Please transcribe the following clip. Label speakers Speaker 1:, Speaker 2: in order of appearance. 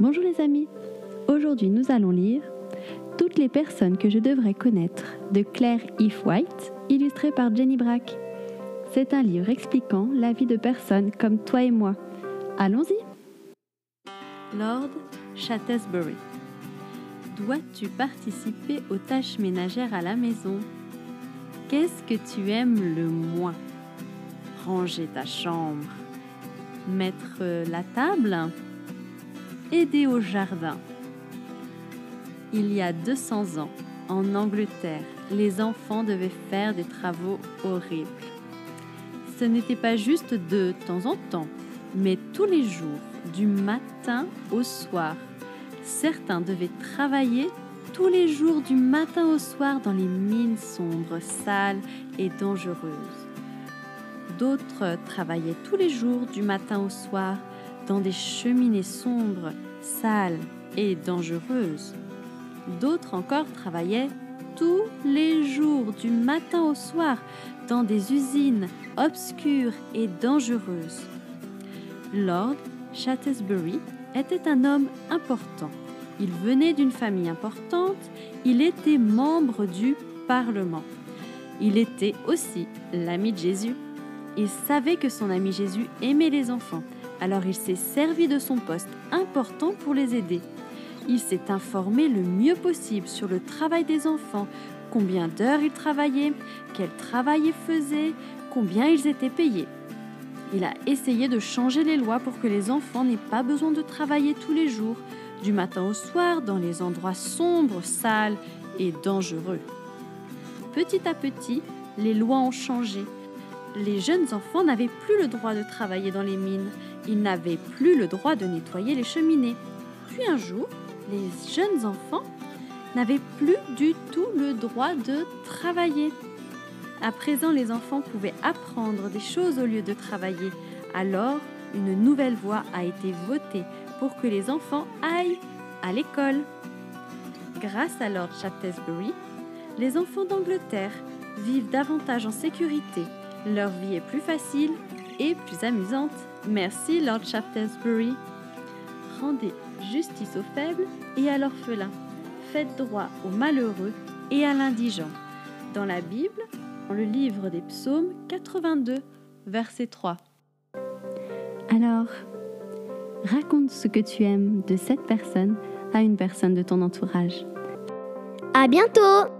Speaker 1: Bonjour les amis, aujourd'hui nous allons lire Toutes les personnes que je devrais connaître de Claire If White, illustré par Jenny Brack. C'est un livre expliquant la vie de personnes comme toi et moi. Allons-y
Speaker 2: Lord Shaftesbury. Dois-tu participer aux tâches ménagères à la maison? Qu'est-ce que tu aimes le moins? Ranger ta chambre Mettre la table? Aider au jardin. Il y a 200 ans, en Angleterre, les enfants devaient faire des travaux horribles. Ce n'était pas juste de temps en temps, mais tous les jours, du matin au soir. Certains devaient travailler tous les jours du matin au soir dans les mines sombres, sales et dangereuses. D'autres travaillaient tous les jours du matin au soir dans des cheminées sombres, sales et dangereuses. D'autres encore travaillaient tous les jours, du matin au soir, dans des usines obscures et dangereuses. Lord Shaftesbury était un homme important. Il venait d'une famille importante, il était membre du Parlement. Il était aussi l'ami de Jésus. Il savait que son ami Jésus aimait les enfants alors il s'est servi de son poste important pour les aider. Il s'est informé le mieux possible sur le travail des enfants, combien d'heures ils travaillaient, quel travail ils faisaient, combien ils étaient payés. Il a essayé de changer les lois pour que les enfants n'aient pas besoin de travailler tous les jours, du matin au soir, dans les endroits sombres, sales et dangereux. Petit à petit, les lois ont changé. Les jeunes enfants n'avaient plus le droit de travailler dans les mines, ils n'avaient plus le droit de nettoyer les cheminées. Puis un jour, les jeunes enfants n'avaient plus du tout le droit de travailler. À présent, les enfants pouvaient apprendre des choses au lieu de travailler. Alors, une nouvelle loi a été votée pour que les enfants aillent à l'école. Grâce à Lord Shaftesbury, les enfants d'Angleterre vivent davantage en sécurité. Leur vie est plus facile et plus amusante. Merci, Lord Shaftesbury. Rendez justice aux faibles et à l'orphelin. Faites droit aux malheureux et à l'indigent. Dans la Bible, dans le livre des psaumes 82, verset 3.
Speaker 1: Alors, raconte ce que tu aimes de cette personne à une personne de ton entourage.
Speaker 3: À bientôt!